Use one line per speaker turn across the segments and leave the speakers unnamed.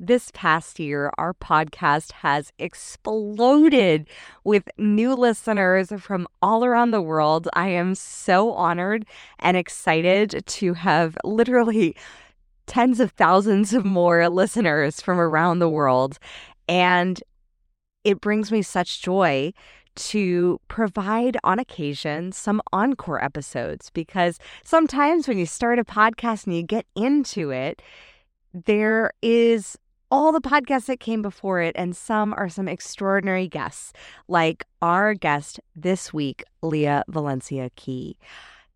This past year, our podcast has exploded with new listeners from all around the world. I am so honored and excited to have literally tens of thousands of more listeners from around the world. And it brings me such joy to provide on occasion some encore episodes because sometimes when you start a podcast and you get into it, there is all the podcasts that came before it, and some are some extraordinary guests, like our guest this week, Lia Valencia Key.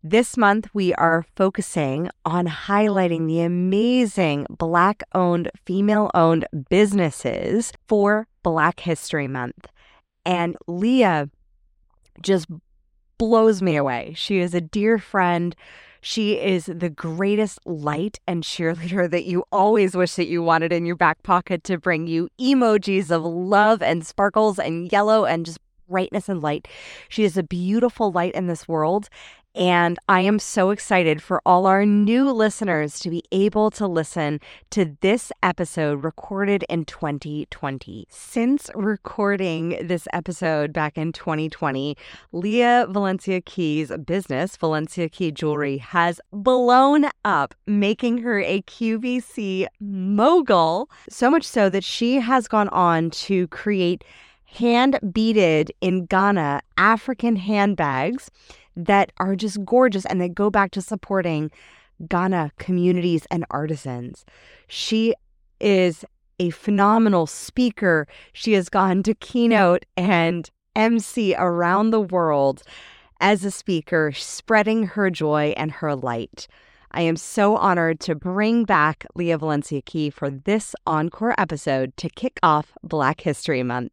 This month, we are focusing on highlighting the amazing Black owned, female owned businesses for Black History Month. And Lia just blows me away. She is a dear friend. She is the greatest light and cheerleader that you always wish that you wanted in your back pocket to bring you emojis of love and sparkles and yellow and just brightness and light. She is a beautiful light in this world. And I am so excited for all our new listeners to be able to listen to this episode recorded in 2020. Since recording this episode back in 2020, Lia Valencia Key's business, Valencia Key Jewelry, has blown up, making her a QVC mogul. So much so that she has gone on to create hand beaded in Ghana African handbags that are just gorgeous and they go back to supporting Ghana communities and artisans. She is a phenomenal speaker. She has gone to keynote and MC around the world as a speaker, spreading her joy and her light. I am so honored to bring back Lia Valencia Key for this encore episode to kick off Black History Month.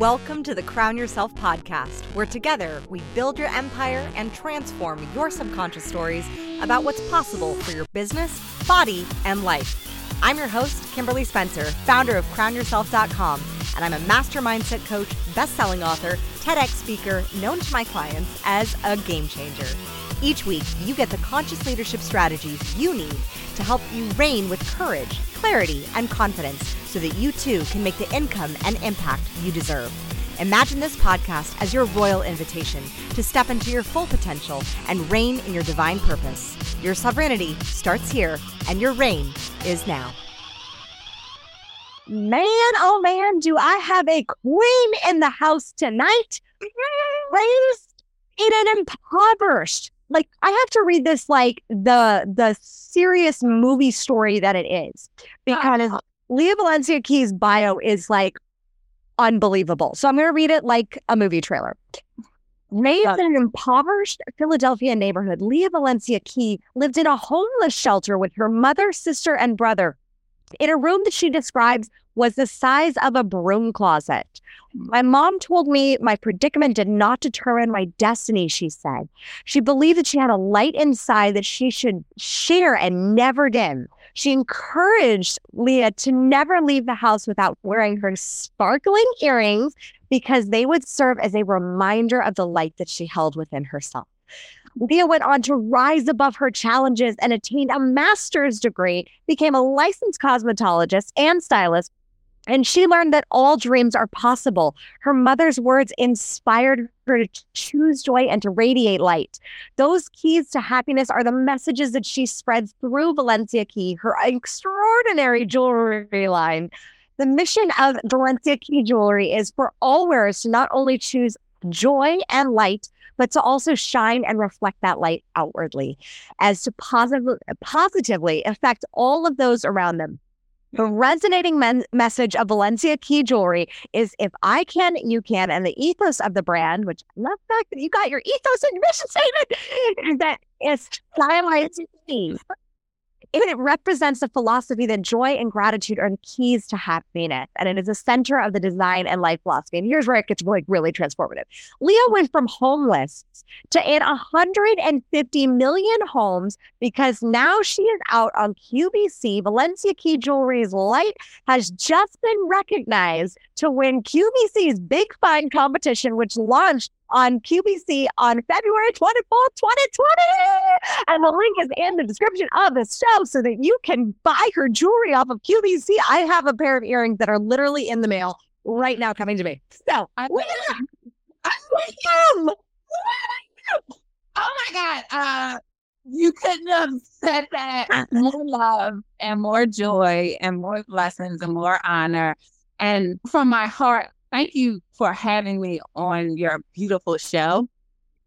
Welcome to the Crown Yourself podcast, where together we build your empire and transform your subconscious stories about what's possible for your business, body, and life. I'm your host, Kimberly Spencer, founder of crownyourself.com, and I'm a master mindset coach, best-selling author, TEDx speaker, known to my clients as a game changer. Each week, you get the conscious leadership strategies you need to help you reign with courage, clarity, and confidence so that you too can make the income and impact you deserve. Imagine this podcast as your royal invitation to step into your full potential and reign in your divine purpose. Your sovereignty starts here, and your reign is now.
Man, oh man, do I have a queen in the house tonight? Raised in an impoverished. Like I have to read this like the the serious movie story that it is because Lia Valencia Key's bio is like unbelievable. So I'm going to read it like a movie trailer. Raised in an impoverished Philadelphia neighborhood, Lia Valencia Key lived in a homeless shelter with her mother, sister, and brother in a room that she describes was the size of a broom closet. My mom told me my predicament did not determine my destiny, she said. She believed that she had a light inside that she should share and never dim. She encouraged Lia to never leave the house without wearing her sparkling earrings because they would serve as a reminder of the light that she held within herself. Lia went on to rise above her challenges and attained a master's degree, became a licensed cosmetologist and stylist, and she learned that all dreams are possible. Her mother's words inspired her to choose joy and to radiate light. Those keys to happiness are the messages that she spreads through Valencia Key, her extraordinary jewelry line. The mission of Valencia Key Jewelry is for all wearers to not only choose joy and light, but to also shine and reflect that light outwardly as to positively, positively affect all of those around them. The resonating men- message of Valencia Key Jewelry is if I can, you can. And the ethos of the brand, which I love the fact that you got your ethos and your mission statement, that is stylized it represents a philosophy that joy and gratitude are the keys to happiness, and it is a center of the design and life philosophy. And here's where it gets like really transformative. Lia went from homeless to in 150 million homes because now she is out on QVC. Valencia Key Jewelry's light has just been recognized to win QVC's Big Find competition, which launched on QVC on February 24th, 2020. And the link is in the description of the show so that you can buy her jewelry off of QVC. I have a pair of earrings that are literally in the mail right now coming to me. So, I,
I am. Oh my God. Uh, you couldn't have said that. More love and more joy and more blessings and more honor. And from my heart, thank you for having me on your beautiful show.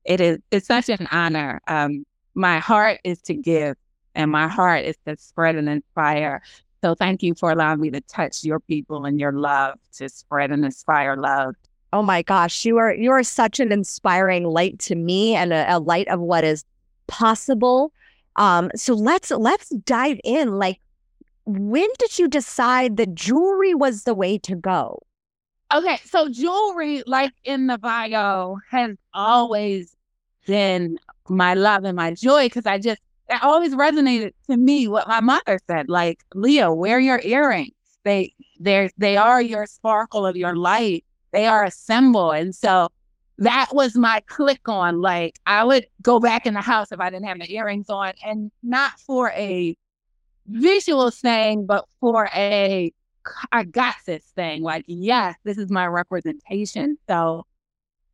It is it's such an honor. Um, my heart is to give and my heart is to spread and inspire. So thank you for allowing me to touch your people and your love to spread and inspire love.
Oh my gosh, you are you are such an inspiring light to me and a, a light of what is possible. Um, so let's let's dive in. Like, when did you decide that jewelry was the way to go?
Okay, so jewelry, like in the bio, has always been my love and my joy because I just it always resonated to me what my mother said. Like, Leo, wear your earrings. They they they are your sparkle of your light. They are a symbol. And so that was my click on. Like I would go back in the house if I didn't have the earrings on, and not for a visual thing, but for a I got this thing. Like, yes, this is my representation. So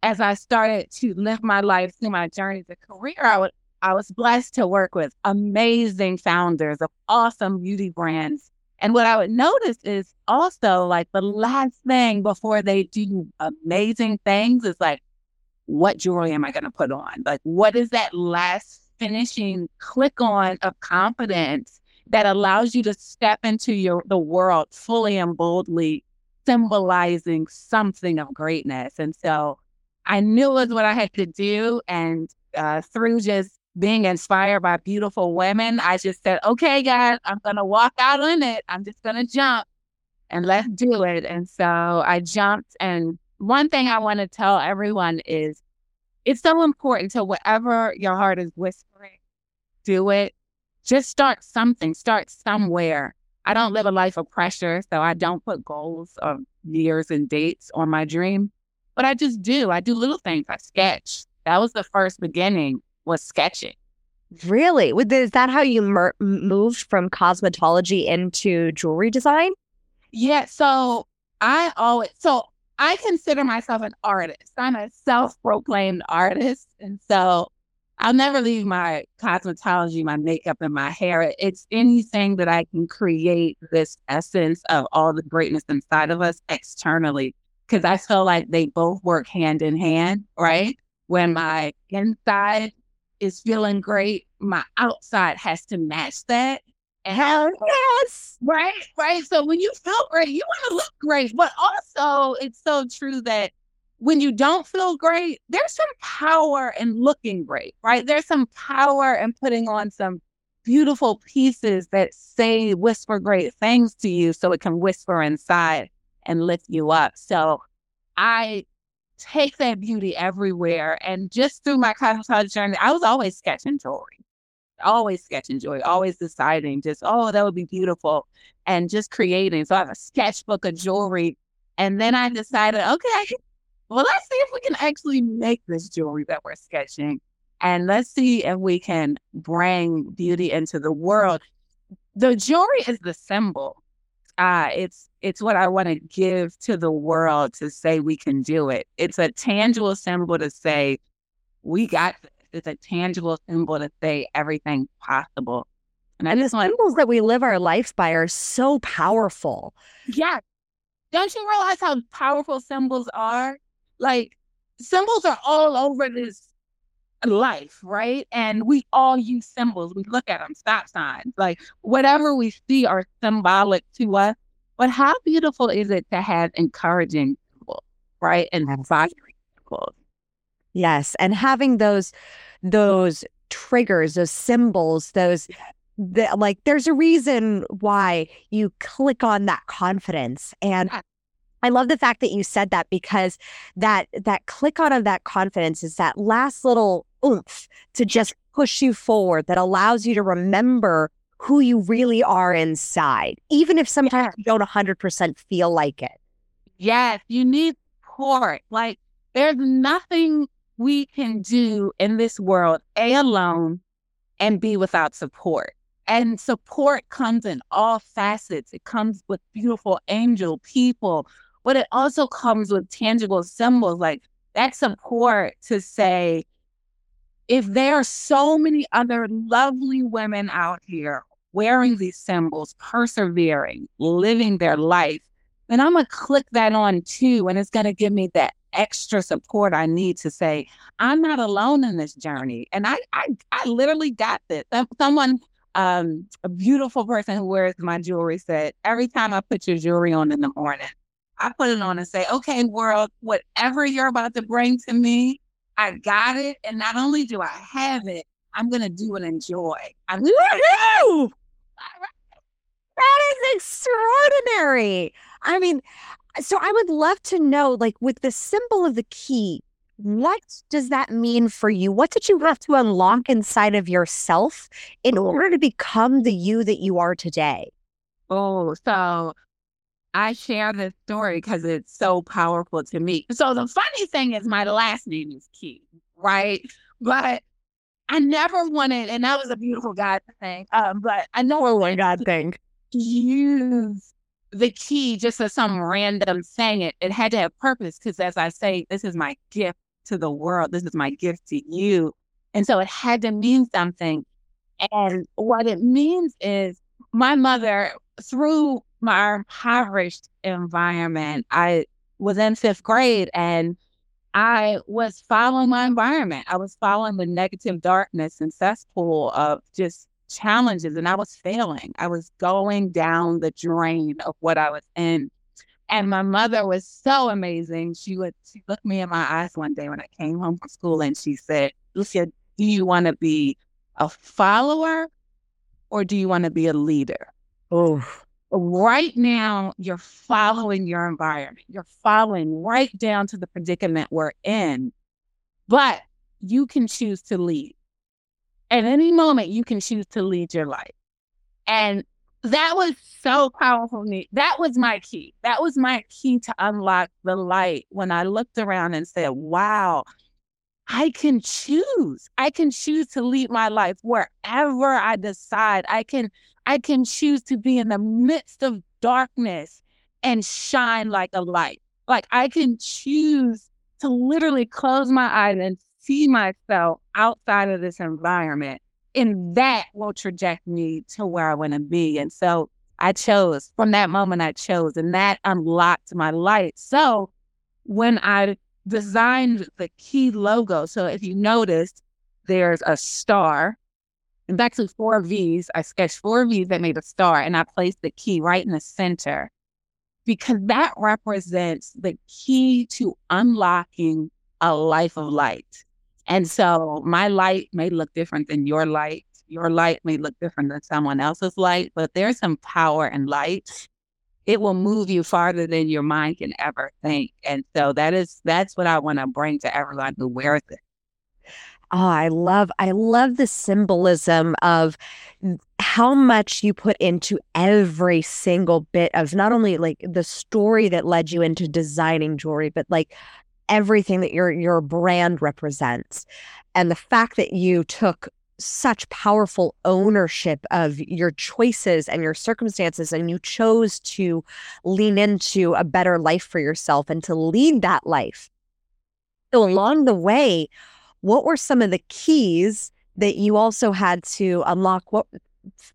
as I started to live my life through my journey to career, I would I was blessed to work with amazing founders of awesome beauty brands. And what I would notice is also like the last thing before they do amazing things is like, what jewelry am I going to put on? Like, what is that last finishing click on of confidence that allows you to step into your the world fully and boldly, symbolizing something of greatness? And so, I knew it was what I had to do, and uh, through just being inspired by beautiful women, I just said, "Okay, guys, I'm going to walk out on it. I'm just going to jump." And let's do it. And so I jumped and one thing I want to tell everyone is it's so important to whatever your heart is whispering, do it. Just start something, start somewhere. I don't live a life of pressure, so I don't put goals of years and dates on my dream, but I just do. I do little things. I sketch. That was the first beginning was sketching.
Really? Is that how you mer- moved from cosmetology into jewelry design?
Yeah. So I always, so I consider myself an artist. I'm a self proclaimed artist. And so I'll never leave my cosmetology, my makeup, and my hair. It's anything that I can create this essence of all the greatness inside of us externally. Cause I feel like they both work hand in hand, right? When my inside is feeling great, my outside has to match that.
Hell yes.
Right, right. So when you feel great, you want to look great. But also, it's so true that when you don't feel great, there's some power in looking great, right? There's some power in putting on some beautiful pieces that say, whisper great things to you so it can whisper inside and lift you up. So I take that beauty everywhere. And just through my cosmetology journey, I was always sketching jewelry always sketching jewelry, always deciding just, oh, that would be beautiful. And just creating. So I have a sketchbook of jewelry. And then I decided, okay, well, let's see if we can actually make this jewelry that we're sketching. And let's see if we can bring beauty into the world. The jewelry is the symbol. Uh, it's it's what I want to give to the world to say we can do it. It's a tangible symbol to say we got this it's a tangible symbol to say everything possible.
And I just want symbols that we live our life by are so powerful.
Yeah. Don't you realize how powerful symbols are? Like symbols are all over this life, right? And we all use symbols. We look at them, stop signs, like whatever we see are symbolic to us. But how beautiful is it to have encouraging symbols, right? And inspiring symbols.
Yes, and having those those triggers, those symbols, those the, like there's a reason why you click on that confidence and I love the fact that you said that because that that click on of that confidence is that last little oomph to just push you forward that allows you to remember who you really are inside, even if sometimes yes. you don't 100% feel like it.
Yes, you need support. Like there's nothing we can do in this world, A, alone, and B, without support. And support comes in all facets. It comes with beautiful angel people, but it also comes with tangible symbols like that support to say, if there are so many other lovely women out here wearing these symbols, persevering, living their life, then I'm going to click that on too. And it's going to give me that extra support I need to say, I'm not alone in this journey. And I, I, I literally got this. Someone, um, a beautiful person who wears my jewelry said, every time I put your jewelry on in the morning, I put it on and say, okay, world, whatever you're about to bring to me, I got it. And not only do I have it, I'm going to do it and joy. I'm Woo-hoo!
That is extraordinary. I mean, so I would love to know, like, with the symbol of the key, what does that mean for you? What did you have to unlock inside of yourself in order to become the you that you are today?
Oh, so I share this story because it's so powerful to me. So the funny thing is, my last name is Key, right? But I never wanted, and that was a beautiful God thing. Um, but I never
wanted God thing.
Use the key just as some random saying it. It had to have purpose because, as I say, this is my gift to the world. This is my gift to you, and so it had to mean something. And what it means is my mother, through my impoverished environment, I was in fifth grade and I was following my environment. I was following the negative darkness and cesspool of just challenges, and I was failing. I was going down the drain of what I was in. And my mother was so amazing. She would she looked me in my eyes one day when I came home from school and she said, Lucia, do you want to be a follower or do you want to be a leader?
Oh,
right now you're following your environment. You're following right down to the predicament we're in, but you can choose to lead. At any moment, you can choose to lead your life. And that was so powerful. That was my key. That was my key to unlock the light when I looked around and said, wow, I can choose. I can choose to lead my life wherever I decide. I can I can choose to be in the midst of darkness and shine like a light. Like I can choose to literally close my eyes and see myself outside of this environment. And that will traject me to where I want to be. And so I chose from that moment, I chose, and that unlocked my light. So when I designed the key logo, so if you noticed, there's a star it's actually four V's. I sketched four V's that made a star, and I placed the key right in the center because that represents the key to unlocking a life of light. And so my light may look different than your light. Your light may look different than someone else's light, but there's some power in light. It will move you farther than your mind can ever think. And so that is that's what I want to bring to everyone who wears it.
Oh, I love I love the symbolism of how much you put into every single bit of not only like the story that led you into designing jewelry, but like everything that your your brand represents. And the fact that you took such powerful ownership of your choices and your circumstances and you chose to lean into a better life for yourself and to lead that life. So along the way, what were some of the keys that you also had to unlock what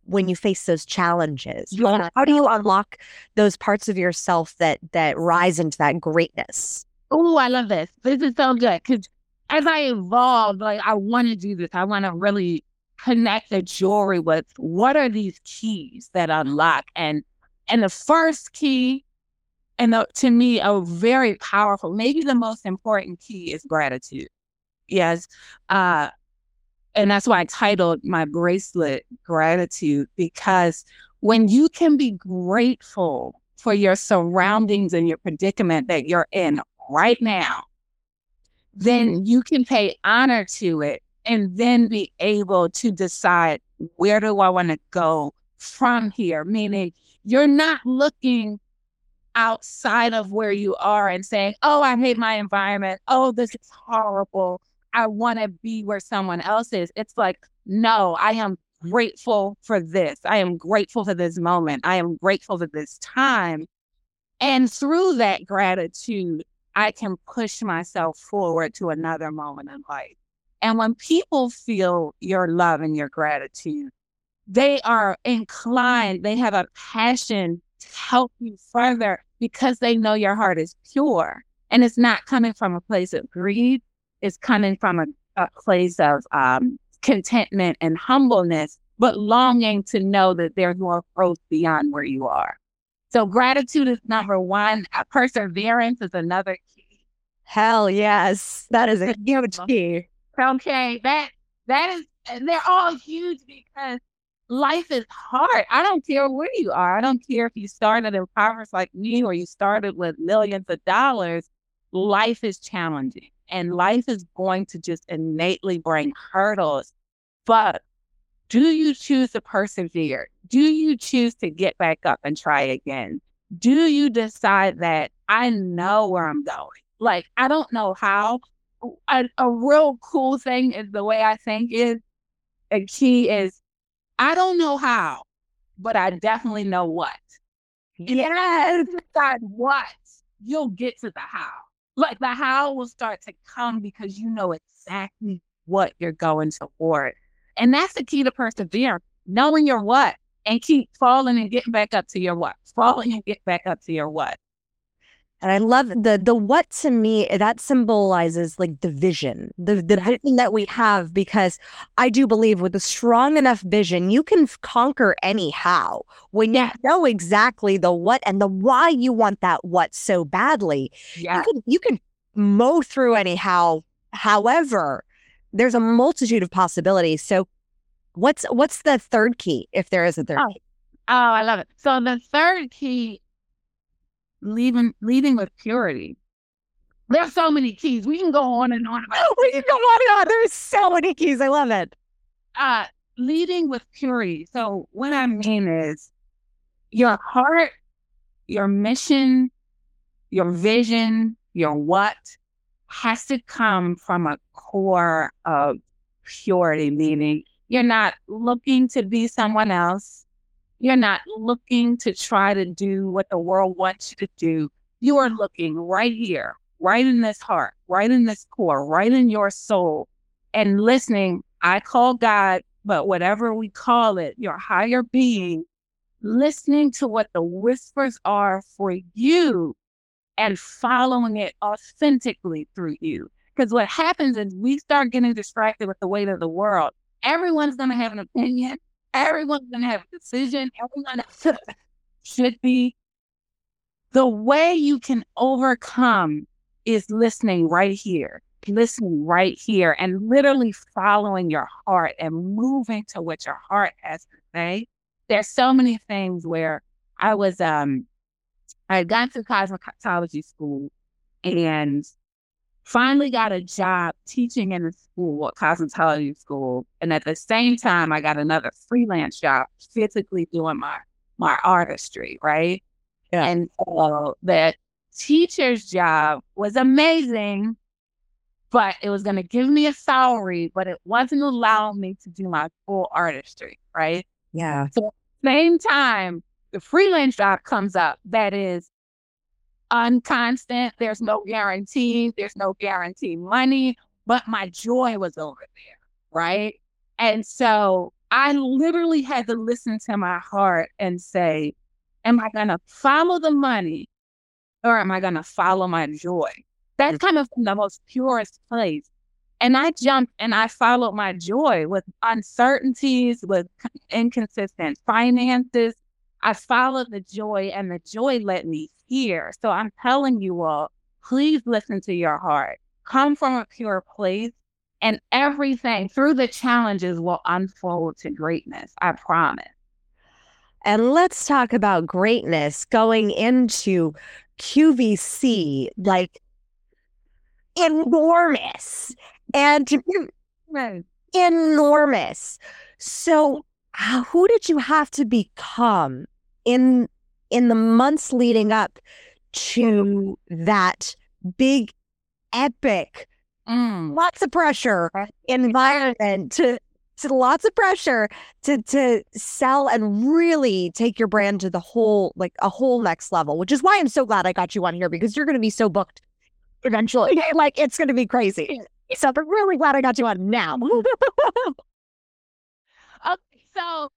when you face those challenges? Yeah. How do you unlock those parts of yourself that that rise into that greatness?
Oh, I love this. This is so good because as I evolve, like I want to do this. I want to really connect the jewelry with what are these keys that unlock and and the first key and the, to me a very powerful maybe the most important key is gratitude Yes. Uh, and that's why I titled my bracelet Gratitude, because when you can be grateful for your surroundings and your predicament that you're in right now, then you can pay honor to it and then be able to decide where do I want to go from here? Meaning you're not looking outside of where you are and saying, oh, I hate my environment. Oh, this is horrible I want to be where someone else is. It's like, no, I am grateful for this. I am grateful for this moment. I am grateful for this time. And through that gratitude, I can push myself forward to another moment in life. And when people feel your love and your gratitude, they are inclined, they have a passion to help you further because they know your heart is pure. And it's not coming from a place of greed, it's coming from a, a place of um, contentment and humbleness, but longing to know that there's more growth beyond where you are. So gratitude is number one. Perseverance is another key.
Hell yes. That is a huge key.
Okay. That that is they're all huge because life is hard. I don't care where you are. I don't care if you started in poverty like me or you started with millions of dollars. Life is challenging and life is going to just innately bring hurdles. But do you choose to persevere? Do you choose to get back up and try again? Do you decide that I know where I'm going? Like, I don't know how. A, a real cool thing is the way I think is a key is I don't know how, but I definitely know what. Yes, decide what, you'll get to the how. Like the how will start to come because you know exactly what you're going toward. And that's the key to persevere, knowing your what and keep falling and getting back up to your what, falling and get back up to your what.
And I love the the what to me that symbolizes like the vision, the the vision that we have, because I do believe with a strong enough vision, you can conquer any how. When you know exactly the what and the why you want that what so badly, yeah. you can you can mow through any how. However, there's a multitude of possibilities. So, what's what's the third key if there is a third?
Oh,
key?
oh I love it. So the third key leading leading with purity. There's so many keys. We can go on and on about
We can go on and on. There's so many keys. I love it.
Uh leading with purity. So what I mean is your heart, your mission, your vision, your what has to come from a core of purity, meaning you're not looking to be someone else. You're not looking to try to do what the world wants you to do. You are looking right here, right in this heart, right in this core, right in your soul, and listening. I call God, but whatever we call it, your higher being, listening to what the whispers are for you and following it authentically through you. Because what happens is we start getting distracted with the weight of the world. Everyone's going to have an opinion. Everyone's to have a decision. Everyone should be. The way you can overcome is listening right here, listening right here, and literally following your heart and moving to what your heart has to say. There's so many things where I was, um, I had gone to cosmetology school and finally got a job teaching in a school, a cosmetology school. And at the same time, I got another freelance job physically doing my, my artistry, right? Yeah. And so that teacher's job was amazing, but it was going to give me a salary, but it wasn't allowing me to do my full artistry, right?
Yeah.
So same time, the freelance job comes up that is unconstant. There's no mm-hmm. guarantee. There's no guarantee money, but my joy was over there. Right. And so I literally had to listen to my heart and say, Am I going to follow the money or am I going to follow my joy? That's kind of the most purest place. And I jumped and I followed my joy with uncertainties, with inconsistent finances. I followed the joy, and the joy led me here. So I'm telling you all, please listen to your heart. Come from a pure place, and everything through the challenges will unfold to greatness. I promise.
And let's talk about greatness going into QVC, like enormous and enormous. So, who did you have to become in in the months leading up to that big epic
Mm.
lots of pressure environment to, to lots of pressure to to sell and really take your brand to the whole like a whole next level which is why i'm so glad i got you on here because you're going to be so booked eventually. Like it's going to be crazy. So i'm really glad i got you on now.
Okay, so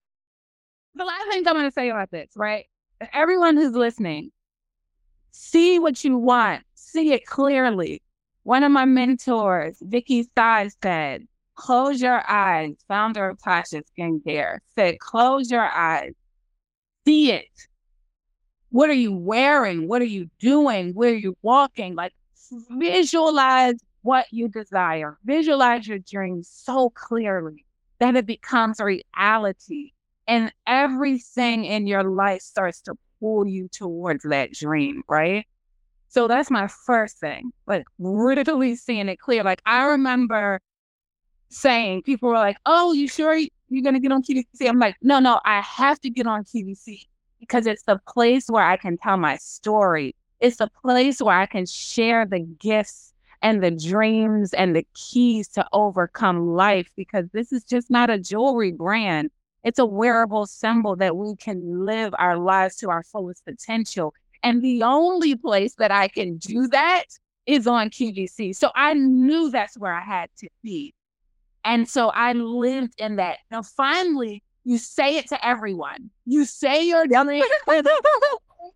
the last thing I'm going to say about this, right? Everyone who's listening, see what you want, see it clearly. One of my mentors, Vicky Tsai, said, close your eyes, founder of Tatcha Skincare, said, close your eyes, see it. What are you wearing? What are you doing? Where are you walking? Like, visualize what you desire, visualize your dreams so clearly that it becomes reality. And everything in your life starts to pull you towards that dream, right? So that's my first thing, like really seeing it clear. Like I remember saying, people were like, oh, you sure you're to get on QVC? I'm like, no, no, I have to get on QVC because it's the place where I can tell my story. It's the place where I can share the gifts and the dreams and the keys to overcome life because this is just not a jewelry brand. It's a wearable symbol that we can live our lives to our fullest potential. And the only place that I can do that is on QVC. So I knew that's where I had to be. And so I lived in that. Now, finally, you say it to everyone. You say your name.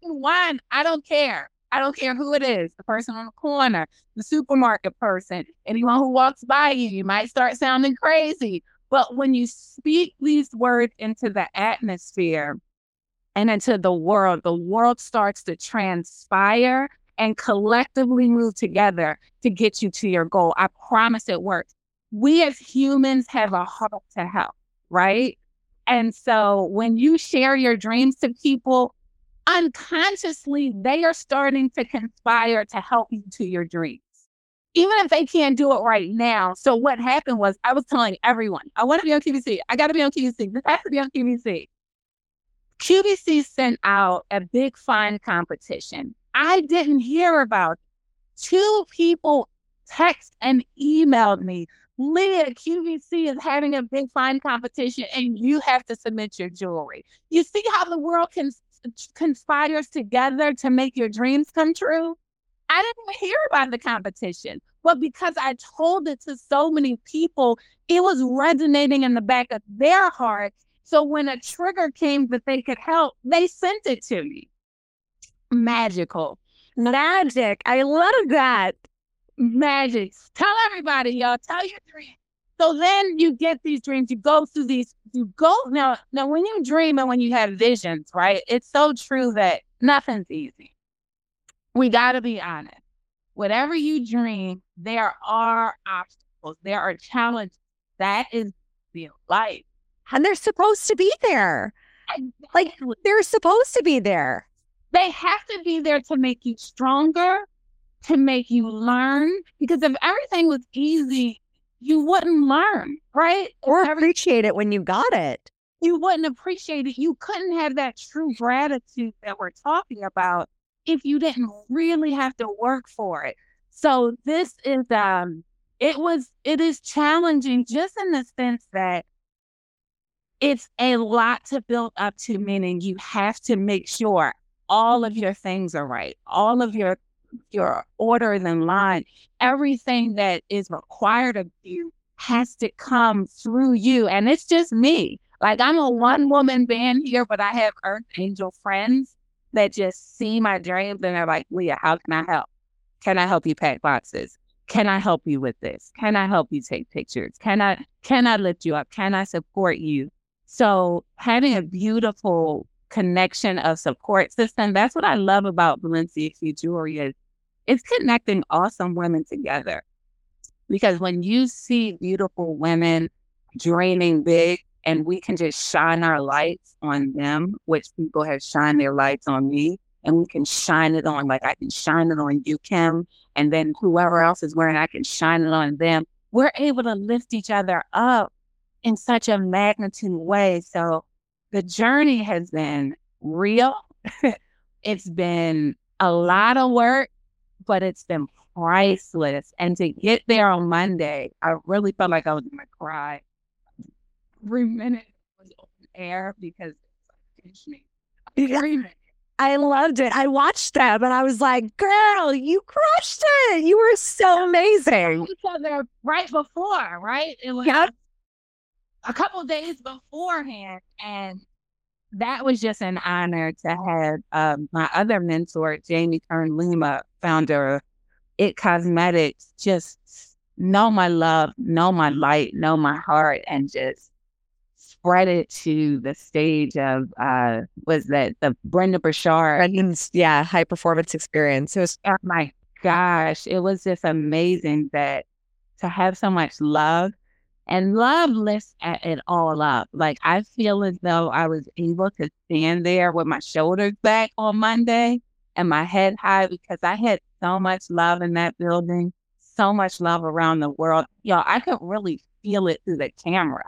One, I don't care. I don't care who it is the person on the corner, the supermarket person, anyone who walks by you. You might start sounding crazy. But when you speak these words into the atmosphere and into the world, the world starts to transpire and collectively move together to get you to your goal. I promise it works. We as humans have a heart to help, right? And so when you share your dreams to people, unconsciously they are starting to conspire to help you to your dreams even if they can't do it right now. So what happened was i was telling everyone i want to be on qvc i got to be on qvc this has to be on qvc qvc sent out a Big Find competition. I didn't hear about two people text and emailed me Lia, QVC is having a Big Find competition and you have to submit your jewelry. You see how the world can conspires together to make your dreams come true. I didn't hear about the competition, but because I told it to so many people, it was resonating in the back of their heart. So when a trigger came that they could help, they sent it to me. Magical.
Magic. I love that.
Magic. Tell everybody, y'all. Tell your dreams. So then you get these dreams, you go through these, you go now, now when you dream and when you have visions, right? It's so true that nothing's easy. We gotta be honest. Whatever you dream, there are obstacles, there are challenges. That is the life.
And they're supposed to be there. Like they're supposed to be there.
They have to be there to make you stronger, to make you learn. Because if everything was easy, you wouldn't learn, right?
Or appreciate it when you got it.
You wouldn't appreciate it. You couldn't have that true gratitude that we're talking about if you didn't really have to work for it. So this is um it was it is challenging just in the sense that it's a lot to build up to meaning you have to make sure all of your things are right. All of your your orders in line, everything that is required of you has to come through you. And it's just me. Like I'm a one woman band here, but I have Earth Angel friends that just see my dreams and they're like, Lia, how can I help? Can I help you pack boxes? Can I help you with this? Can I help you take pictures? Can I can I lift you up? Can I support you? So having a beautiful connection of support system, that's what I love about Valencia Jewelry is it's connecting awesome women together. Because when you see beautiful women dreaming big and we can just shine our lights on them, which people have shined their lights on me, and we can shine it on, like I can shine it on you, Kim, and then whoever else is wearing, I can shine it on them. We're able to lift each other up in such a magnitude way. So the journey has been real. it's been a lot of work, but it's been priceless. And to get there on Monday, I really felt like I was gonna cry. Every minute was on air because it's me. Every minute.
I loved it. I watched them and I was like, girl, you crushed it. You were so amazing.
each other right before, right? It was
Yep.
a couple days beforehand. And that was just an honor to have um, my other mentor, Jamie Kern Lima, founder of It Cosmetics, just know my love, know my light, know my heart, and just spread it to the stage of uh was that the Brendon Burchard
Brendon's, yeah, high performance experience. It was
oh my gosh, it was just amazing that to have so much love and love lifts it all up. Like I feel as though I was able to stand there with my shoulders back on Monday and my head high because I had so much love in that building, so much love around the world. Y'all, I could really feel it through the camera.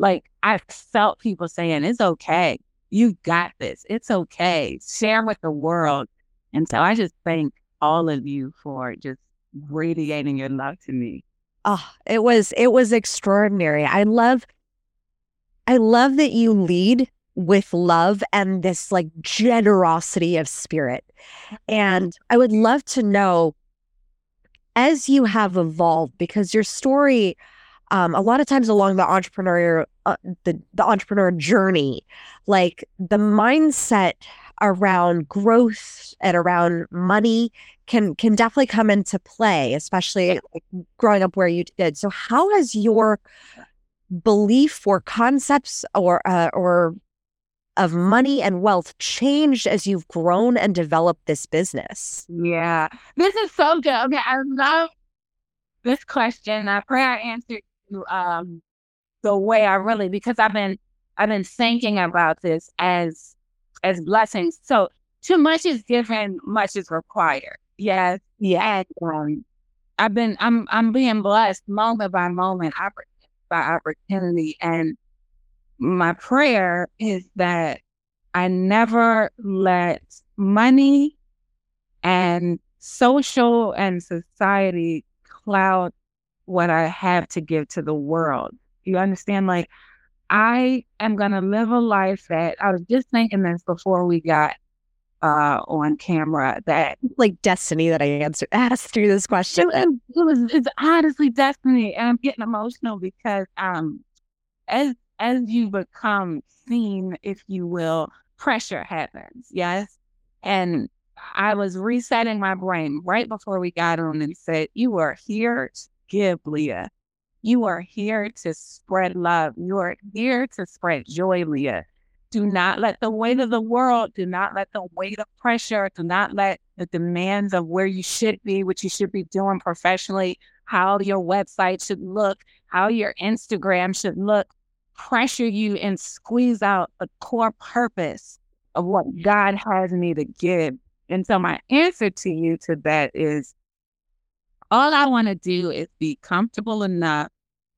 Like I felt people saying, It's okay. You got this. It's okay. Share with the world. And so I just thank all of you for just radiating your love to me.
oh, it was it was extraordinary. I love I love that you lead with love and this like generosity of spirit. Mm-hmm. And I would love to know as you have evolved because your story um, a lot of times along the entrepreneur uh, the the entrepreneur journey like the mindset around growth and around money can can definitely come into play especially growing up where you did so how has your belief or concepts or uh, or of money and wealth changed as you've grown and developed this business
Yeah. This is so good. Okay. I love this question. I pray I answered um the way I really because I've been I've been thinking about this as as blessings. So too much is given, much is required. Yes.
yeah
And um, I've been I'm I'm being blessed moment by moment, oppor- by opportunity. And my prayer is that I never let money and social and society cloud what I have to give to the world. You understand? Like I am gonna live a life that I was just thinking this before we got uh on camera that
like destiny that i answered asked through this question
it, it was it's honestly destiny and i'm getting emotional because um as as you become seen if you will pressure happens yes and i was resetting my brain right before we got on and said you are here to give Lia. You are here to spread love. You are here to spread joy Lia. Do not let the weight of the world, do not let the weight of pressure, do not let the demands of where you should be, what you should be doing professionally, how your website should look, how your Instagram should look, pressure you and squeeze out the core purpose of what God has me to give. And so, my answer to you to that is all I want to do is be comfortable enough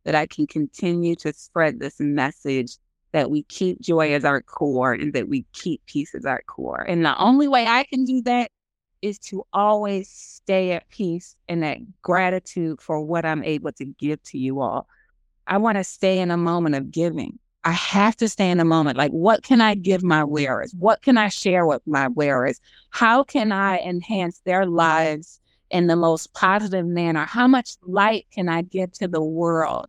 that I can continue to spread this message that we keep joy as our core and that we keep peace as our core. And the only way I can do that is to always stay at peace and that gratitude for what I'm able to give to you all. I want to stay in a moment of giving. I have to stay in a moment. Like, what can I give my wearers? What can I share with my wearers? How can I enhance their lives in the most positive manner? How much light can I give to the world?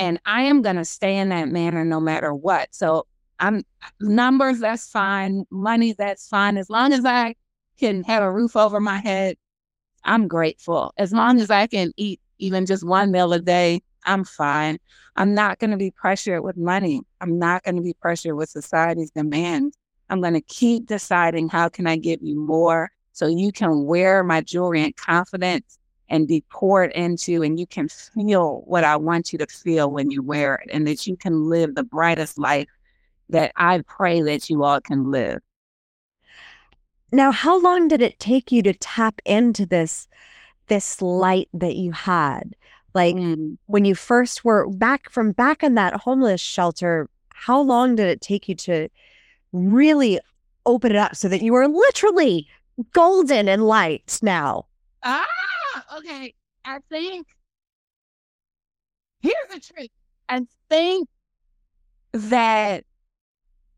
and I am going to stay in that manner no matter what. So I'm numbers, that's fine. Money, that's fine. As long as I can have a roof over my head, I'm grateful. As long as I can eat even just one meal a day, I'm fine. I'm not going to be pressured with money. I'm not going to be pressured with society's demands. I'm going to keep deciding how can I give you more so you can wear my jewelry in confidence and be poured into, and you can feel what I want you to feel when you wear it, and that you can live the brightest life that I pray that you all can live.
Now, how long did it take you to tap into this this light that you had? Like
Mm.
when you first were back from back in that homeless shelter, how long did it take you to really open it up so that you were literally golden and light now?
Ah, okay, I think here's the trick. I think that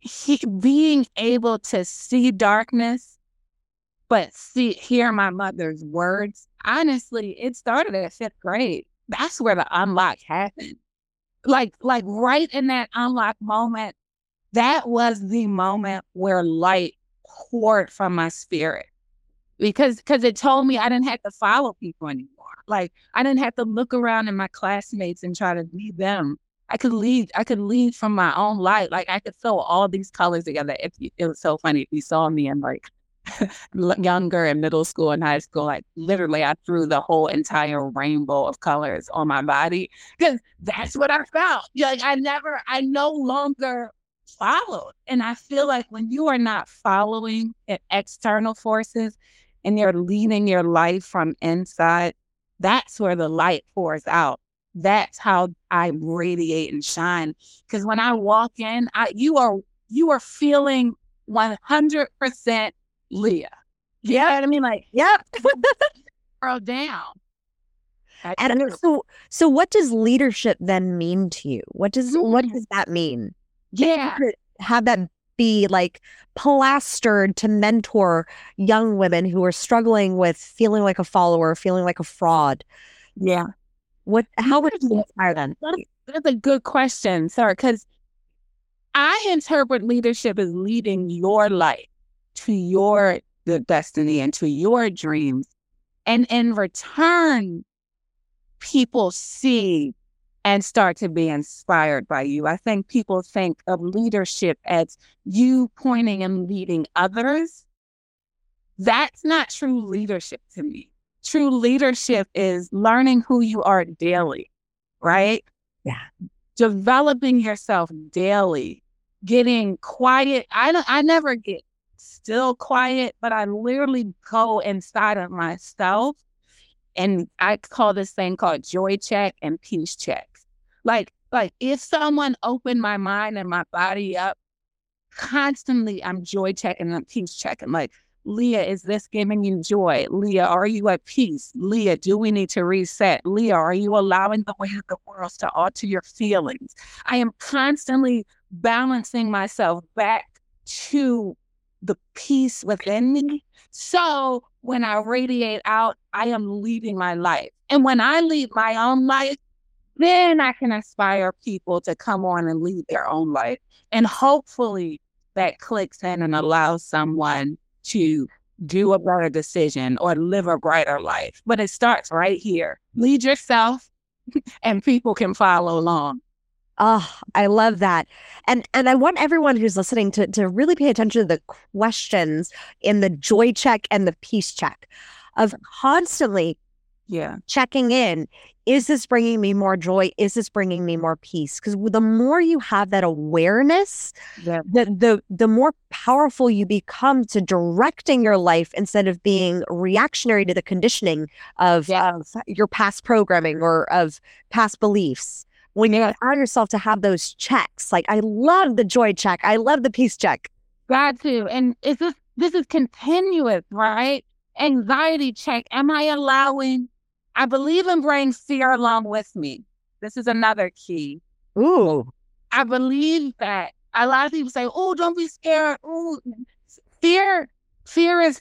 he, being able to see darkness, but see hear my mother's words. Honestly, it started at fifth grade. That's where the unlock happened. Like, like right in that unlock moment, that was the moment where light poured from my spirit because because it told me I didn't have to follow people anymore. Like I didn't have to look around at my classmates and try to be them. I could lead. I could lead from my own light. Like I could throw all these colors together. If you, it was so funny, if you saw me in like younger in middle school and high school, like literally, I threw the whole entire rainbow of colors on my body because that's what I felt. Like I never, I no longer followed. And I feel like when you are not following external forces and you're leading your life from inside, that's where the light pours out. That's how I radiate and shine. Because when I walk in, I, you are you are feeling 100% Lia. You know what I mean? Like,
yep.
girl down.
and so, so what does leadership then mean to you? What does what does that mean?
Yeah,
have that be like plastered to mentor young women who are struggling with feeling like a follower, feeling like a fraud.
Yeah.
What? How would you inspire them?
That's a good question, sir. Because I interpret leadership as leading your life to your the destiny and to your dreams, and in return, people see and start to be inspired by you. I think people think of leadership as you pointing and leading others. That's not true leadership to me. True leadership is learning who you are daily, right?
Yeah.
Developing yourself daily, getting quiet. I don't, I never get still quiet, but I literally go inside of myself and I call this thing called joy check and peace check. Like, like if someone opened my mind and my body up, constantly I'm joy checking I'm peace checking. Like, Lia, is this giving you joy? Lia, are you at peace? Lia, do we need to reset? Lia, are you allowing the weight of the world to alter your feelings? I am constantly balancing myself back to the peace within me. So when I radiate out, I am leading my life. And when I lead my own life, then I can inspire people to come on and lead their own life. And hopefully that clicks in and allows someone to do a better decision or live a brighter life. But it starts right here. Lead yourself and people can follow along.
Oh, I love that. And and I want everyone who's listening to to really pay attention to the questions in the joy check and the peace check of constantly
yeah.
checking in is this bringing me more joy? Is this bringing me more peace? Because the more you have that awareness yeah. the, the the more powerful you become to directing your life instead of being reactionary to the conditioning of, yeah. of your past programming or of past beliefs. When you allow yourself to have those checks like i love the joy check. I love the peace check.
Got to and is this this is continuous right? Anxiety check am i allowing I believe in bringing fear along with me. This is another key.
Ooh.
I believe that a lot of people say, oh, don't be scared. Ooh. Fear, fear is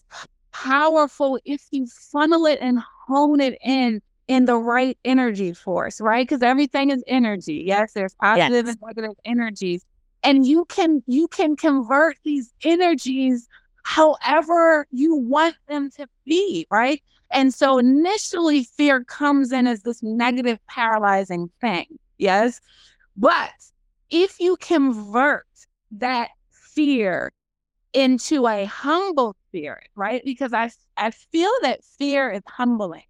powerful if you funnel it and hone it in in the right energy force, right? Because everything is energy. Yes, there's positive yes. and negative energies. And you can you can convert these energies however you want them to be, right? And so initially, fear comes in as this negative, paralyzing thing. Yes. But if you convert that fear into a humble spirit, right? Because I, I feel that fear is humbling.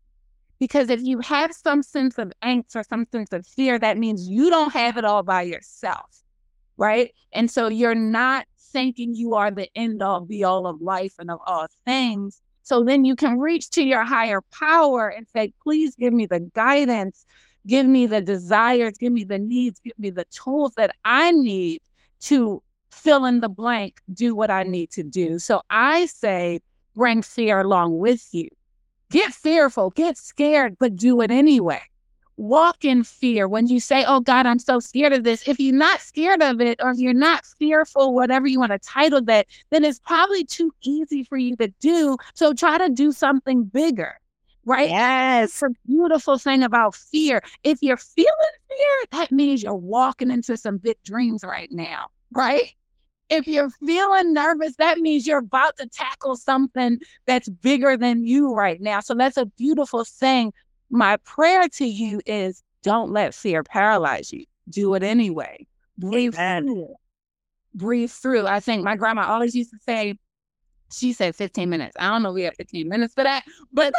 Because if you have some sense of angst or some sense of fear, that means you don't have it all by yourself, right? And so you're not thinking you are the end all be all of life and of all things. So then you can reach to your higher power and say, please give me the guidance, give me the desires, give me the needs, give me the tools that I need to fill in the blank, do what I need to do. So I say, bring fear along with you. Get fearful, get scared, but do it anyway. Walk in fear. When you say, Oh God, I'm so scared of this, if you're not scared of it or if you're not fearful, whatever you want to title that, then it's probably too easy for you to do. So try to do something bigger right?
Yes.
The beautiful thing about fear, if you're feeling fear, that means you're walking into some big dreams right now, right? If you're feeling nervous, that means you're about to tackle something that's bigger than you right now. So that's a beautiful thing. My prayer to you is don't let fear paralyze you. Do it anyway. Breathe
Amen.
through. Breathe through. I think my grandma always used to say, she said 15 minutes. I don't know if we have 15 minutes for that, but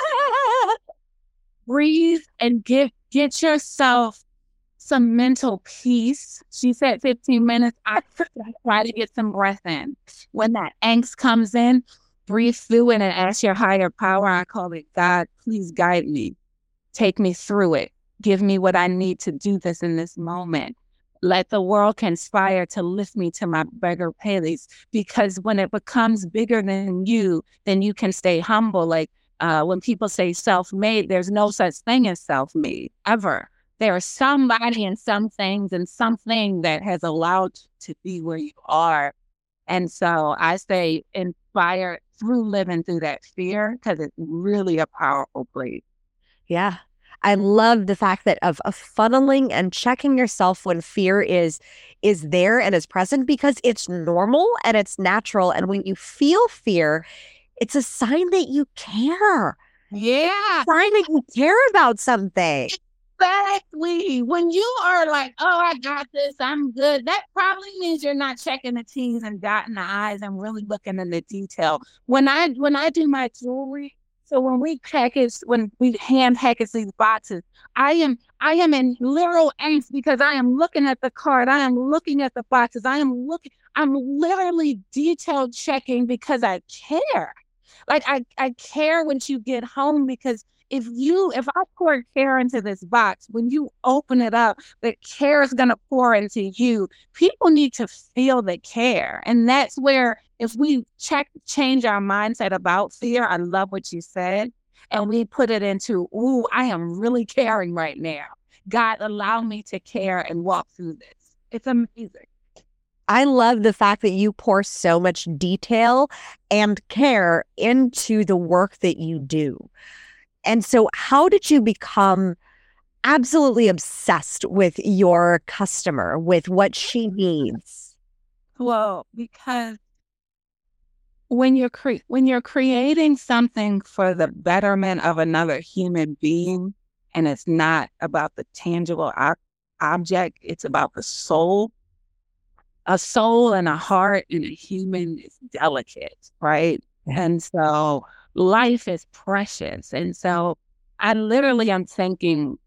breathe and get get yourself some mental peace. She said 15 minutes. I try to get some breath in. When that angst comes in, breathe through it and ask your higher power. I call it God, please guide me. Take me through it. Give me what I need to do this in this moment. Let the world conspire to lift me to my beggar place. Because when it becomes bigger than you, then you can stay humble. Like uh, when people say self made, there's no such thing as self made ever. There is somebody and some things and something that has allowed to be where you are. And so I say inspire through living through that fear because it's really a powerful place.
Yeah. I love the fact that of, of funneling and checking yourself when fear is is there and is present because it's normal and it's natural. And when you feel fear, it's a sign that you care.
Yeah.
Sign that you care about something.
Exactly. When you are like, oh, I got this, I'm good, that probably means you're not checking the T's and dotting the I's and really looking in the detail. When I when I do my jewelry, so when we package, when we hand package these boxes, I am I am in literal angst because I am looking at the card, I am looking at the boxes, I am looking, I'm literally detail checking because I care. Like I, I care when you get home because if you if I pour care into this box, when you open it up, the care is gonna pour into you. People need to feel the care. And that's where if we check change our mindset about fear, I love what you said, and we put it into, ooh, I am really caring right now. God allow me to care and walk through this. It's amazing.
I love the fact that you pour so much detail and care into the work that you do. And so, how did you become absolutely obsessed with your customer, with what she needs?
Well, because when you're cre- when you're creating something for the betterment of another human being, and it's not about the tangible ob- object, it's about the soul. A soul and a heart and a human is delicate, right? And so life is precious. And so I literally am thinking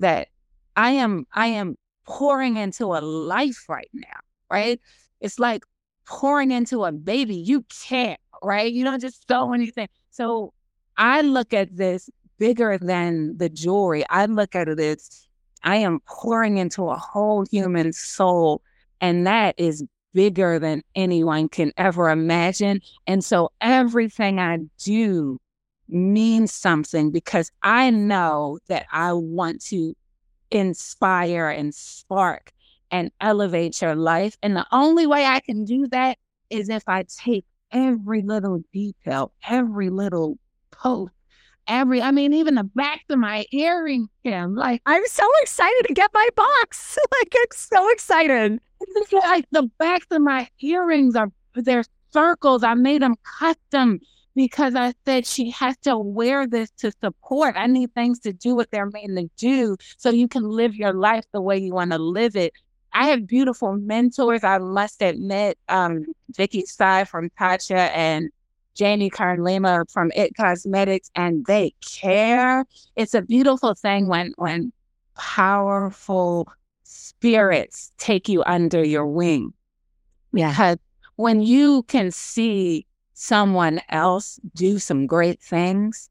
that I am I am pouring into a life right now, right? It's like pouring into a baby. You can't, right? You don't just throw anything. So I look at this bigger than the jewelry. I look at it as I am pouring into a whole human soul. And that is bigger than anyone can ever imagine. And so everything I do means something because I know that I want to inspire and spark and elevate your life. And the only way I can do that is if I take every little detail, every little post, every, I mean, even the back of my earring, Kim, like,
I'm so excited to get my box. like, I'm so excited.
Like the backs of my earrings are, they're circles. I made them custom because I said she has to wear this to support. I need things to do what they're made to do so you can live your life the way you want to live it. I have beautiful mentors, I must admit, um, Vicky Tsai from Tatcha and Jamie Kern Lima from It Cosmetics, and they care. It's a beautiful thing when when powerful spirits take you under your wing.
Yeah.
Because when you can see someone else do some great things,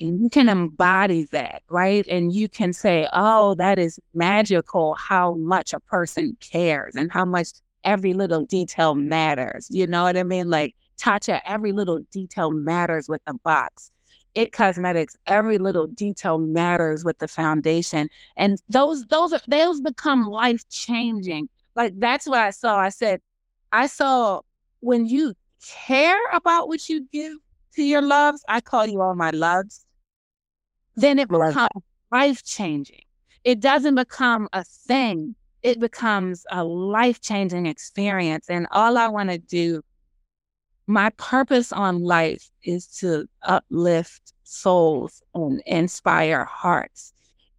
and you can embody that, right? And you can say, oh, that is magical how much a person cares and how much every little detail matters. You know what I mean? Like, Tatcha, every little detail matters with the box. It Cosmetics, every little detail matters with the foundation. And those those are those become life changing. Like that's what I saw. I said, I saw when you care about what you give to your loves, I call you all my loves, then it becomes life changing. It doesn't become a thing. It becomes a life changing experience. And all I want to do my purpose on life is to uplift souls and inspire hearts.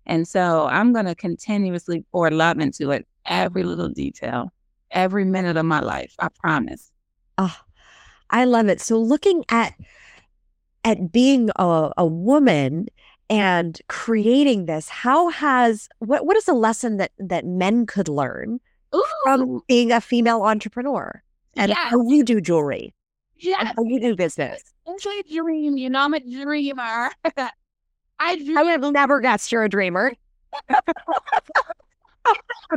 And so I'm going to continuously pour love into it, every little detail, every minute of my life. I promise.
Oh, I love it. So looking at at being a, a woman and creating this, how has what what is a lesson that that men could learn Ooh. from being a female entrepreneur and yes. how you do jewelry?
Yes.
How you do business.
Actually, dream. You know, I'm a dreamer.
I dream. I would have never guessed you're a dreamer.
the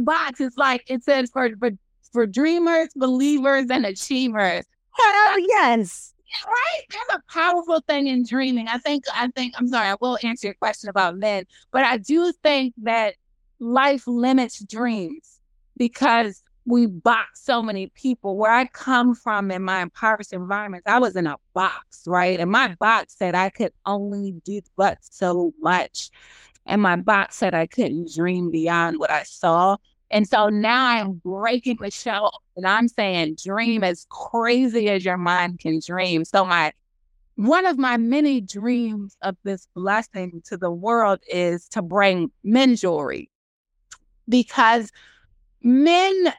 box is like it says for for for dreamers, believers, and achievers.
Hell yes.
Right? There's a powerful thing in dreaming. I think I think I'm sorry, I will answer your question about men, but I do think that life limits dreams because we box so many people. Where I come from in my impoverished environments, I was in a box, right? And my box said I could only do but so much. And my box said I couldn't dream beyond what I saw. And so now I'm breaking the shell and I'm saying dream as crazy as your mind can dream. So my one of my many dreams of this blessing to the world is to bring men jewelry because men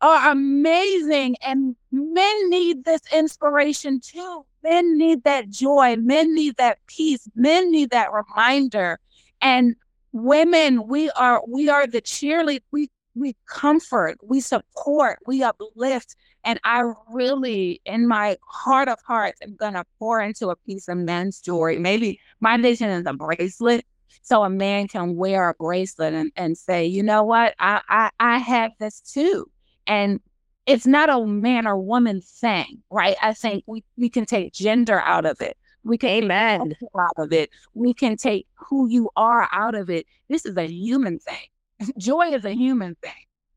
are amazing and men need this inspiration too. Men need that joy. Men need that peace. Men need that reminder. And women, we are we are the cheerlead. We we comfort, we support, we uplift. And I really, in my heart of hearts, am gonna pour into a piece of men's jewelry. Maybe my vision is a bracelet. So a man can wear a bracelet and, and say, you know what, I, I I have this too and it's not a man or woman thing, right? I think we, we can take gender out of it. We can
Amen.
out of it. We can take who you are out of it. This is a human thing. Joy is a human thing.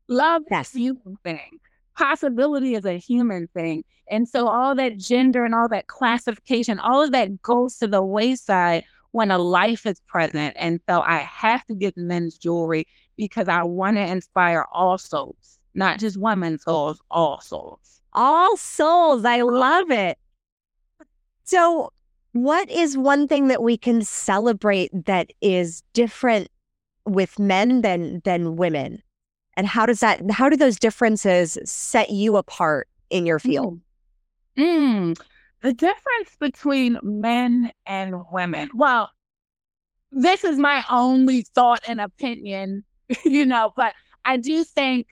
Love yes. is a human thing. Possibility is a human thing. And so all that gender and all that classification, all of that goes to the wayside when a life is present. And so I have to get men's jewelry because I want to inspire all souls not just women souls, all souls.
All souls. I love it. So, what is one thing that we can celebrate that is different with men than than women? And how does that how do those differences set you apart in your field?
Mm. Mm. The difference between men and women. Well, this is my only thought and opinion, you know, but I do think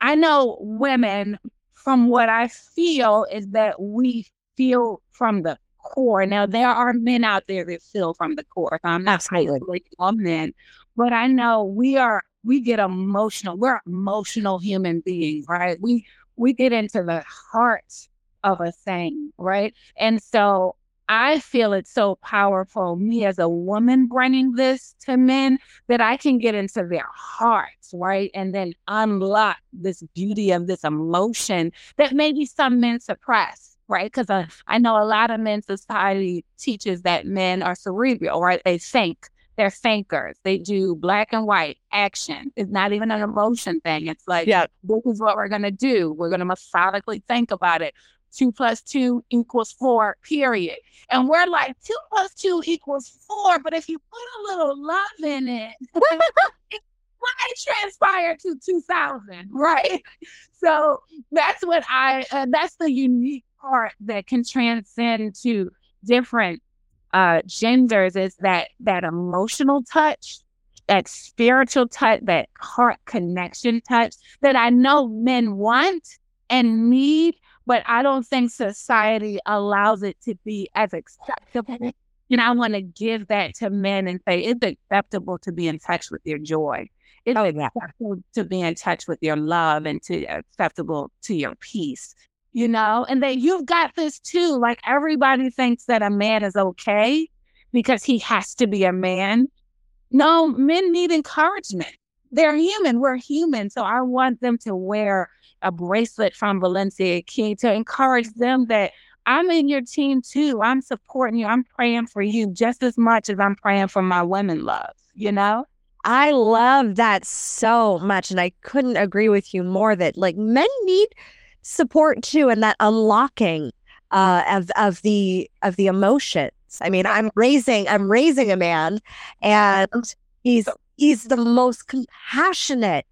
I know women from what I feel is that we feel from the core. Now there are men out there that feel from the core. So I'm not
Absolutely.
all men, but I know we are we get emotional. We're emotional human beings, right? We we get into the heart of a thing, right? And so I feel it's so powerful, me as a woman bringing this to men, that I can get into their hearts, right? And then unlock this beauty of this emotion that maybe some men suppress, right? Because uh, I know a lot of men society teaches that men are cerebral, right? They think. They're thinkers. They do black and white action. It's not even an emotion thing. It's like, yeah, this is what we're going to do. We're going to methodically think about it two plus two equals four, period. And we're like, two plus two equals four. But if you put a little love in it, it might transpire to 2000, right? So that's what I, uh, that's the unique part that can transcend to different uh, genders is that, that emotional touch that spiritual touch, that heart connection touch that I know men want and need, but I don't think society allows it to be as acceptable. You know, I want to give that to men and say it's acceptable to be in touch with your joy. It's oh, yeah. acceptable to be in touch with your love and to acceptable to your peace. You know, and that you've got this too. Like everybody thinks that a man is okay. because he has to be a man. No, men need encouragement. They're human. We're human. So I want them to wear a bracelet from Valencia Key to encourage them that I'm in your team too. I'm supporting you. I'm praying for you just as much as I'm praying for my women love, you know?
I love that so much. And I couldn't agree with you more that like men need support too and that unlocking uh, of of the of the emotions. I mean, I'm raising I'm raising a man and he's he's the most compassionate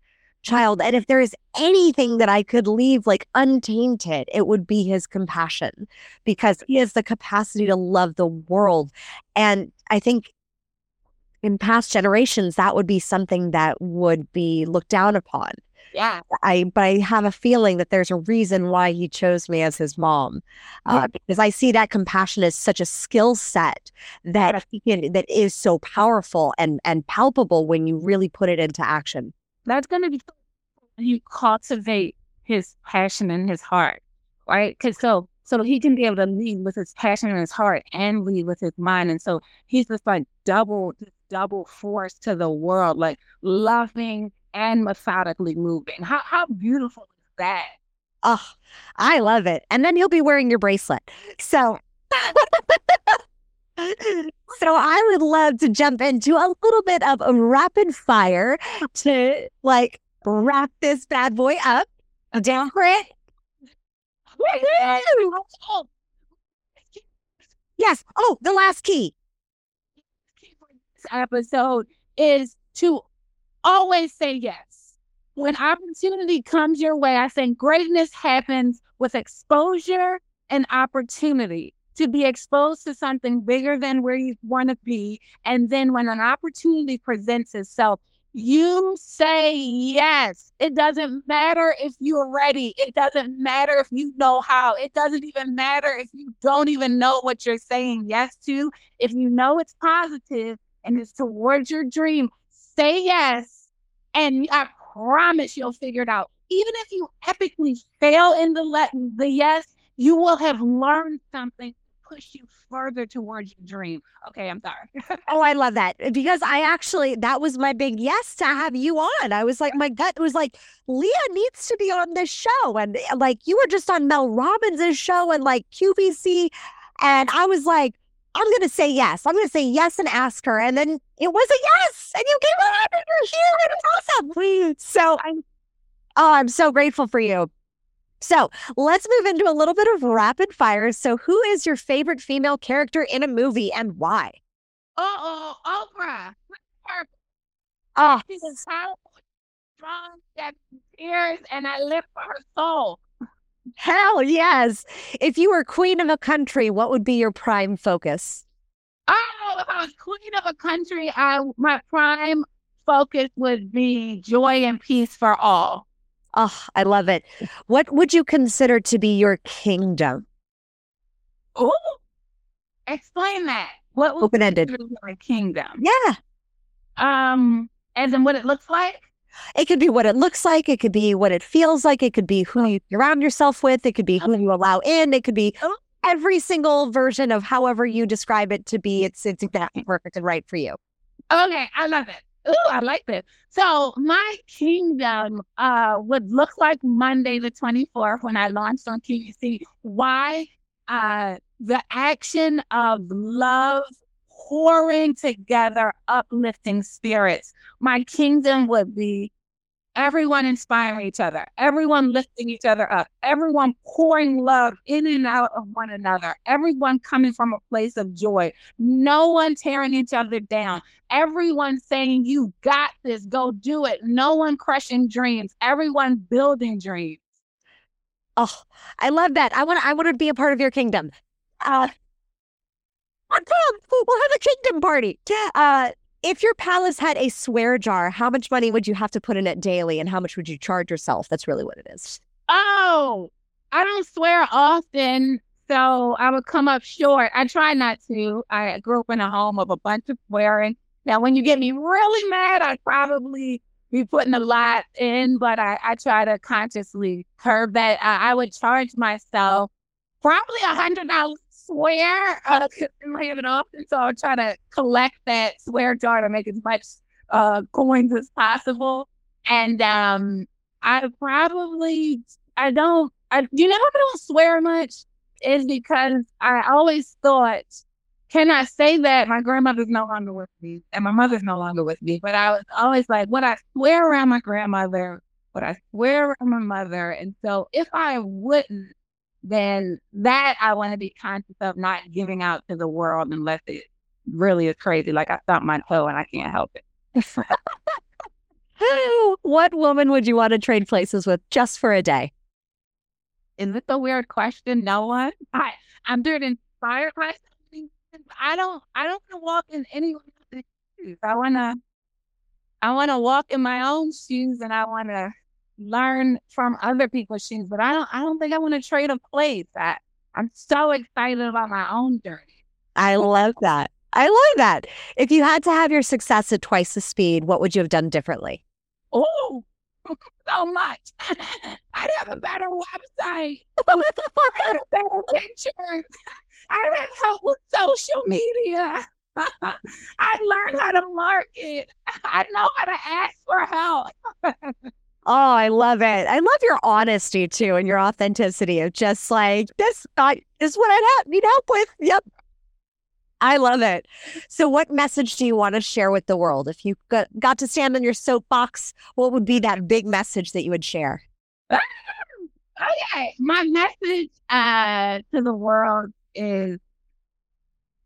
child. And if there is anything that I could leave like untainted, it would be his compassion because he has the capacity to love the world. And I think in past generations, that would be something that would be looked down upon.
Yeah.
I but I have a feeling that there's a reason why he chose me as his mom, uh, because I see that compassion as such a skill set that that is so powerful and and palpable when you really put it into action.
That's going to be you cultivate his passion in his heart, right? Because so so he can be able to lead with his passion in his heart and lead with his mind, and so he's just like double double force to the world, like loving and methodically moving. How how beautiful is that?
Oh, I love it. And then he'll be wearing your bracelet. So So I would love to jump into a little bit of a rapid fire to like wrap this bad boy up. Down for it. Yes. Oh, the last key.
This episode is to always say yes. When opportunity comes your way, I think greatness happens with exposure and opportunity to be exposed to something bigger than where you want to be. And then when an opportunity presents itself, you say yes. It doesn't matter if you're ready. It doesn't matter if you know how. It doesn't even matter if you don't even know what you're saying yes to. If you know it's positive and it's towards your dream, say yes and I promise you'll figure it out. Even if you epically fail in the let the yes, you will have learned something push you further towards your dream. Okay, I'm sorry.
oh, I love that eh, because I actually that was my big yes to have you on. I was like, my gut was like, Lia needs to be on this show, and eh, like you were just on Mel Robbins' show and like QVC, and I was like I'm going to say yes. I'm going to say yes and ask her. And then it was a yes. And you came on and you're here. And it's awesome. Please. So I'm, oh, I'm so grateful for you. So let's move into a little bit of rapid fire. So, who is your favorite female character in a movie and why?
Oh, Oprah.
Oh, ah.
she's a strong, that tears, and I live for her soul.
Hell yes. If you were queen of a country, what would be your prime focus?
Oh, if I was queen of a country, I my prime focus would be joy and peace for all.
Oh, I love it. What would you consider to be your kingdom?
Oh, explain that. What
open ended?
My kingdom.
Yeah.
Um, as in what it looks like.
It could be what it looks like. It could be what it feels like. It could be who you surround yourself with. It could be who you allow in. It could be oh. every single version of however you describe it to be. It's it's exactly perfect and right for you.
Okay, I love it. Ooh, I like this. So my kingdom uh would look like Monday the 24th when I launched on QVC. Why? Uh the action of love pouring together uplifting spirits. My kingdom would be everyone inspiring each other, everyone lifting each other up, everyone pouring love in and out of one another, everyone coming from a place of joy, no one tearing each other down, everyone saying, You got this, go do it, no one crushing dreams, everyone building dreams.
Oh, I love that. I want I want to be a part of your kingdom. Uh, we'll have a kingdom party. Uh, if your palace had a swear jar, how much money would you have to put in it daily and how much would you charge yourself? That's really what it is.
Oh, I don't swear often, so I would come up short. I try not to. I grew up in a home of a bunch of swearing. Now, when you get me really mad, I'd probably be putting a lot in, but I, I try to consciously curb that. I, I would charge myself probably a hundred dollars swear uh, have it often, so I'm trying to collect that swear jar to make as much uh, coins as possible. And um, I probably I don't. I you know I don't swear much is because I always thought, can I say that my grandmother's no longer with me and my mother's no longer with me? But I was always like, would I swear around my grandmother? Would I swear around my mother? And so if I wouldn't, then that I want to be conscious of not giving out to the world unless it really is crazy. Like I stumped my toe and I can't help it.
Who what woman would you want to trade places with just for a day?
Is this a weird question? No one. I I'm doing inspired by something. I don't I don't want to walk in anyone's shoes. I wanna I wanna walk in my own shoes and I wanna learn from other people's shoes. But I don't I don't think I want to trade a place. I I'm so excited about my own journey.
I love that. I love that. If you had to have your success at twice the speed, what would you have done differently?
Oh, so much. I'd have a better website. I'd have better pictures. I'd have help with social media. I learned how to market. I know how to ask for help.
Oh, I love it. I love your honesty too and your authenticity of just like this. Is what I need help with. Yep, I love it. So, what message do you want to share with the world? If you got, got to stand on your soapbox, what would be that big message that you would share?
okay. My message uh, to the world is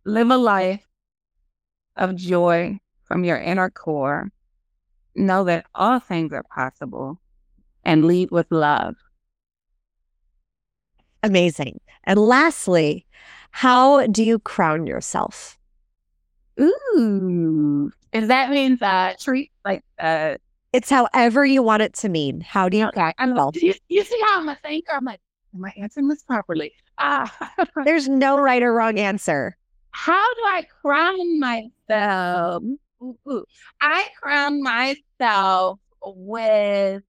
live a life of joy from your inner core. Know that all things are possible and lead with love.
Amazing. And lastly, how do you crown yourself?
Ooh. Is that means uh treat like uh
it's however you want it to mean. How do you
okay. I know. You, you see how I'm a thinker? I'm like, am I answering this properly? Ah
there's no right or wrong answer.
How do I crown myself? Ooh. I crown myself with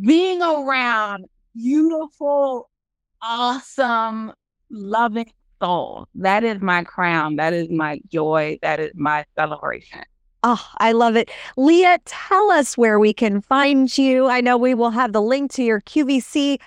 being around beautiful, awesome, loving soul. That is my crown. That is my joy. That is my celebration.
Oh, I love it. Lia, tell us where we can find you. I know we will have the link to your QVC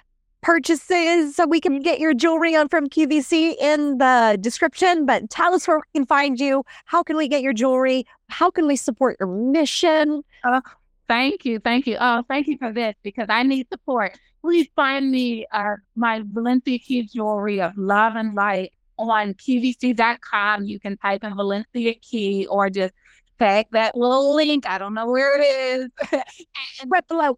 purchases so we can get your jewelry on from QVC in the description. But tell us where we can find you. How can we get your jewelry? How can we support your mission?
Uh, thank you. Thank you. Oh, thank you for this because I need support. Please find me uh, my Valencia Key jewelry of love and light on QVC.com. You can type in Valencia Key or just tag that little link. I don't know where it is. right below.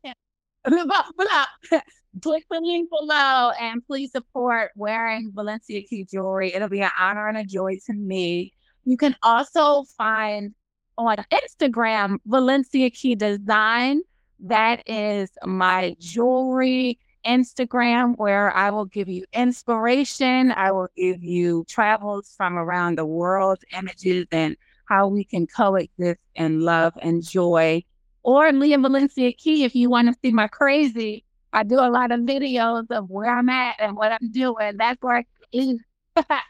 below. Click the link below and please support wearing Valencia Key jewelry. It'll be an honor and a joy to me. You can also find on Instagram Valencia Key Design. That is my jewelry Instagram where I will give you inspiration. I will give you travels from around the world, images, and how we can coexist in love and joy. Or Lia Valencia Key, if you want to see my crazy, I do a lot of videos of where I'm at and what I'm doing. That's where I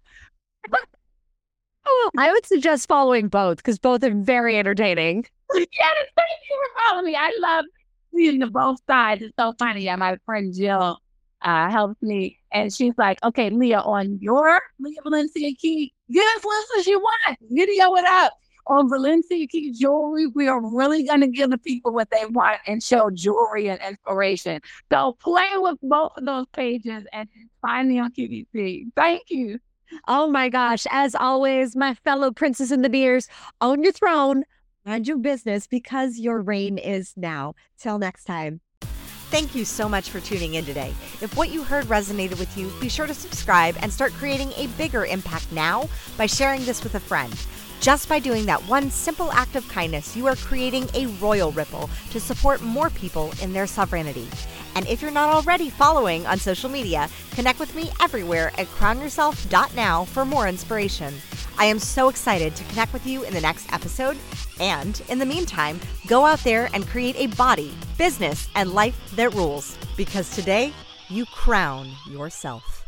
oh, I would suggest following both because both are very entertaining.
Yeah, thank you for following me. I love seeing the both sides. It's so funny. Yeah, my friend Jill uh, helps me, and she's like, "Okay, Lia, on your Lia Valencia Key, much as you want. Video it up on Valencia Key Jewelry. We are really going to give the people what they want and show jewelry and inspiration. So play with both of those pages and find me on QVC. Thank you."
Oh my gosh. As always, my fellow princess in the beers, own your throne, Mind your business because your reign is now. Till next time.
Thank you so much for tuning in today. If what you heard resonated with you, be sure to subscribe and start creating a bigger impact now by sharing this with a friend. Just by doing that one simple act of kindness, you are creating a royal ripple to support more people in their sovereignty. And if you're not already following on social media, connect with me everywhere at crownyourself.now for more inspiration. I am so excited to connect with you in the next episode. And in the meantime, go out there and create a body, business, and life that rules. Because today, you crown yourself.